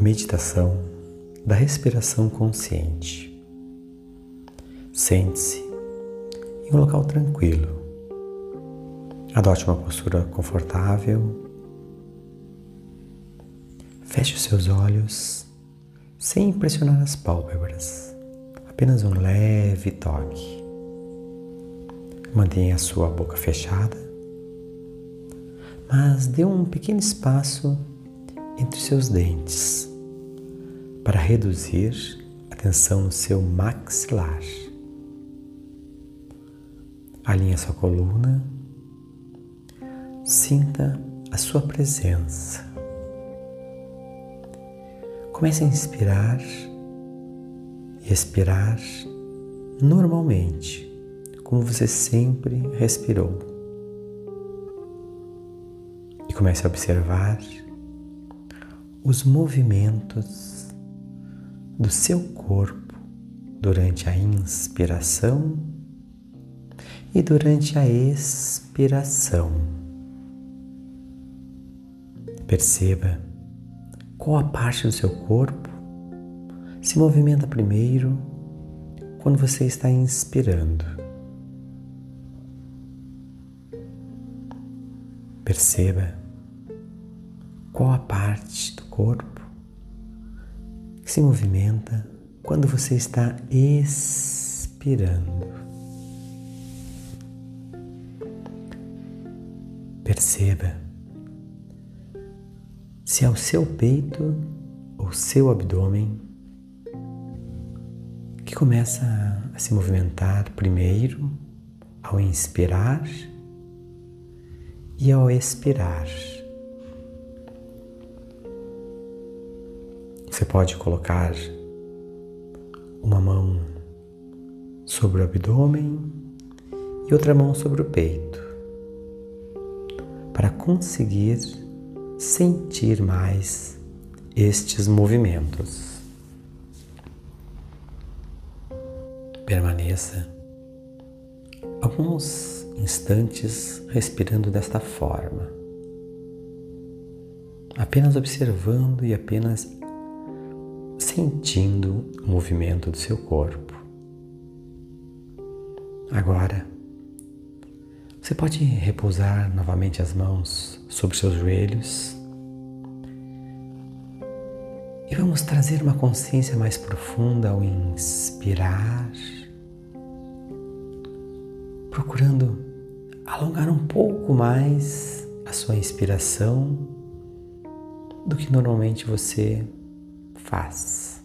meditação da respiração consciente. Sente-se em um local tranquilo. Adote uma postura confortável. Feche os seus olhos sem pressionar as pálpebras, apenas um leve toque. Mantenha a sua boca fechada, mas dê um pequeno espaço entre seus dentes para reduzir a tensão no seu maxilar. Alinhe sua coluna, sinta a sua presença. Comece a inspirar e expirar normalmente, como você sempre respirou. E comece a observar os movimentos do seu corpo durante a inspiração e durante a expiração. Perceba qual a parte do seu corpo se movimenta primeiro quando você está inspirando. Perceba qual a parte do corpo se movimenta quando você está expirando. Perceba se é o seu peito ou seu abdômen que começa a se movimentar primeiro ao inspirar e ao expirar. Você pode colocar uma mão sobre o abdômen e outra mão sobre o peito para conseguir sentir mais estes movimentos. Permaneça alguns instantes respirando desta forma, apenas observando e apenas sentindo o movimento do seu corpo. Agora, você pode repousar novamente as mãos sobre seus joelhos e vamos trazer uma consciência mais profunda ao inspirar, procurando alongar um pouco mais a sua inspiração do que normalmente você faz.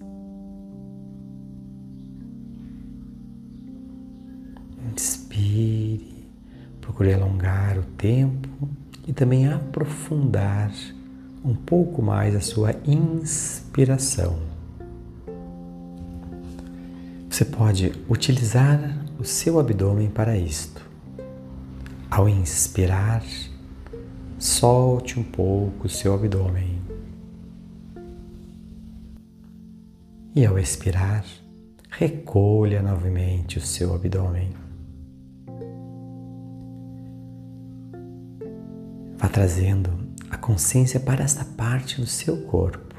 Inspire, procure alongar o tempo e também aprofundar um pouco mais a sua inspiração. Você pode utilizar o seu abdômen para isto. Ao inspirar, solte um pouco o seu abdômen. E ao expirar, recolha novamente o seu abdômen. Vá trazendo a consciência para esta parte do seu corpo.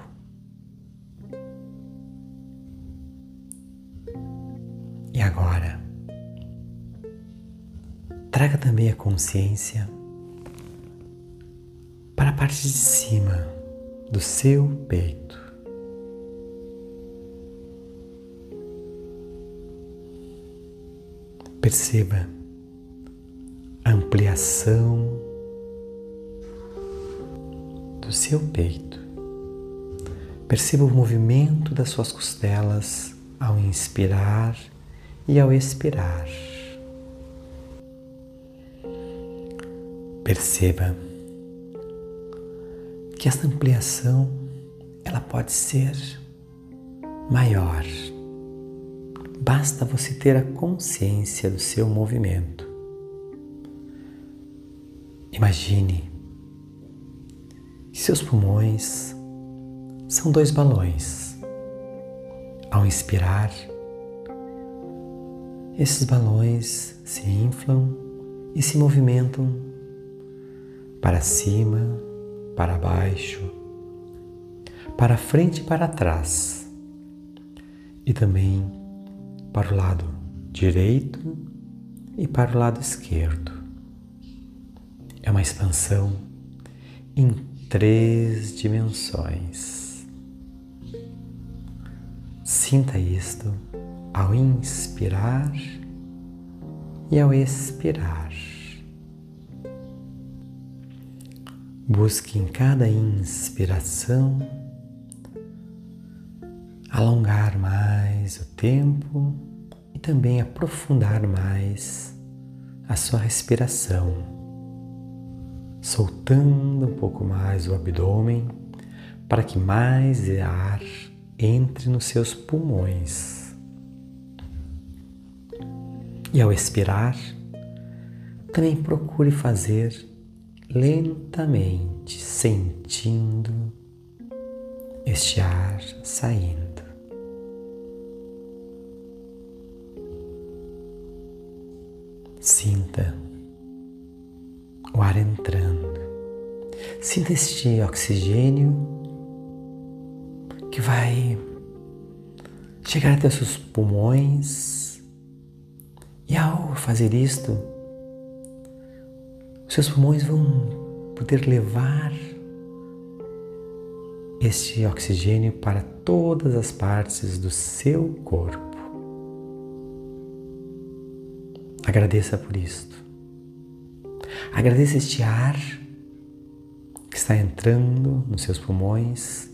E agora, traga também a consciência para a parte de cima do seu peito. Perceba a ampliação do seu peito. Perceba o movimento das suas costelas ao inspirar e ao expirar. Perceba que esta ampliação ela pode ser maior Basta você ter a consciência do seu movimento. Imagine que seus pulmões são dois balões. Ao inspirar, esses balões se inflam e se movimentam para cima, para baixo, para frente e para trás, e também para o lado direito e para o lado esquerdo. É uma expansão em três dimensões. Sinta isto ao inspirar e ao expirar. Busque em cada inspiração alongar mais o tempo e também aprofundar mais a sua respiração, soltando um pouco mais o abdômen para que mais ar entre nos seus pulmões. E ao expirar, também procure fazer lentamente, sentindo este ar saindo. Sinta o ar entrando. Sinta este oxigênio que vai chegar até os seus pulmões. E ao fazer isto, seus pulmões vão poder levar este oxigênio para todas as partes do seu corpo. Agradeça por isto. Agradeça este ar que está entrando nos seus pulmões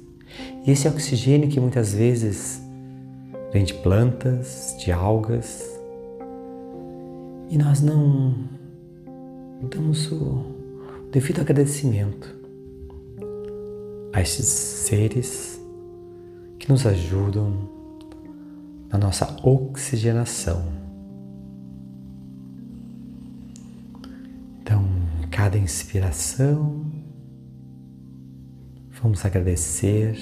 e esse oxigênio que muitas vezes vem de plantas, de algas, e nós não damos o devido agradecimento a estes seres que nos ajudam na nossa oxigenação. Cada inspiração, vamos agradecer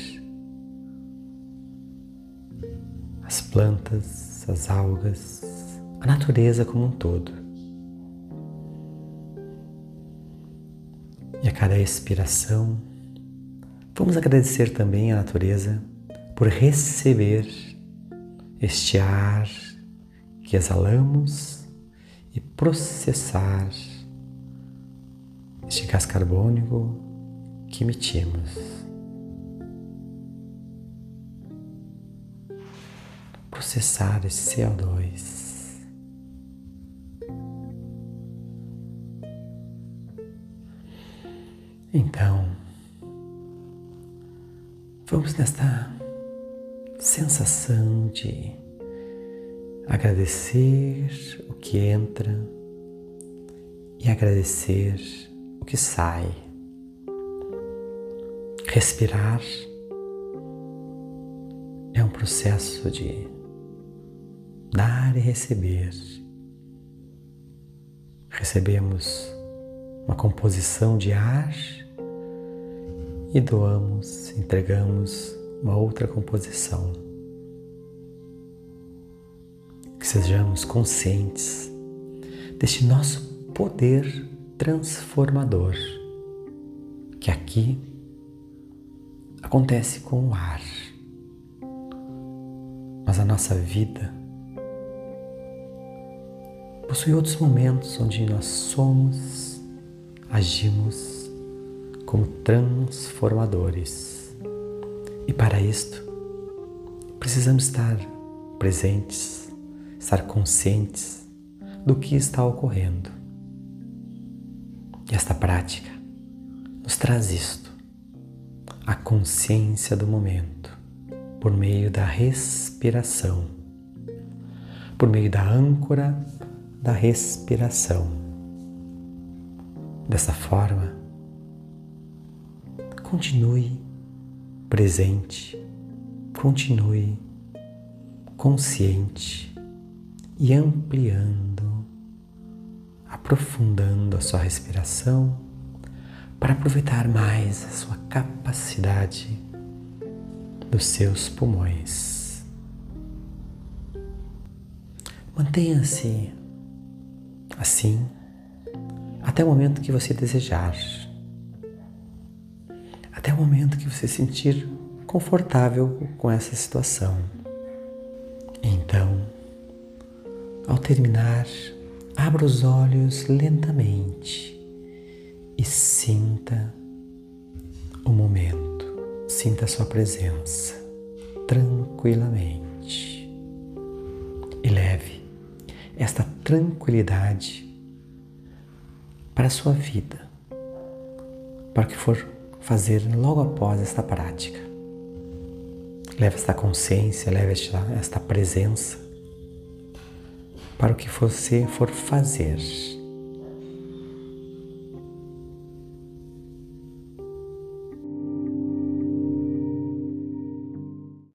as plantas, as algas, a natureza como um todo. E a cada expiração, vamos agradecer também à natureza por receber este ar que exalamos e processar este gás carbônico que emitimos. Processar esse CO2. Então, vamos nesta sensação de agradecer o que entra e agradecer que sai. Respirar é um processo de dar e receber. Recebemos uma composição de ar e doamos, entregamos uma outra composição. Que sejamos conscientes deste nosso poder transformador, que aqui acontece com o ar. Mas a nossa vida possui outros momentos onde nós somos, agimos como transformadores. E para isto, precisamos estar presentes, estar conscientes do que está ocorrendo. E esta prática nos traz isto, a consciência do momento, por meio da respiração, por meio da âncora da respiração. Dessa forma, continue presente, continue consciente e ampliando, aprofundando a sua respiração para aproveitar mais a sua capacidade dos seus pulmões. Mantenha-se assim até o momento que você desejar até o momento que você sentir confortável com essa situação. Então, ao terminar, abra os olhos lentamente e sinta o momento, sinta a sua presença tranquilamente. E leve esta tranquilidade para a sua vida, para o que for fazer logo após esta prática. Leve esta consciência, leve esta, esta presença para o que você for fazer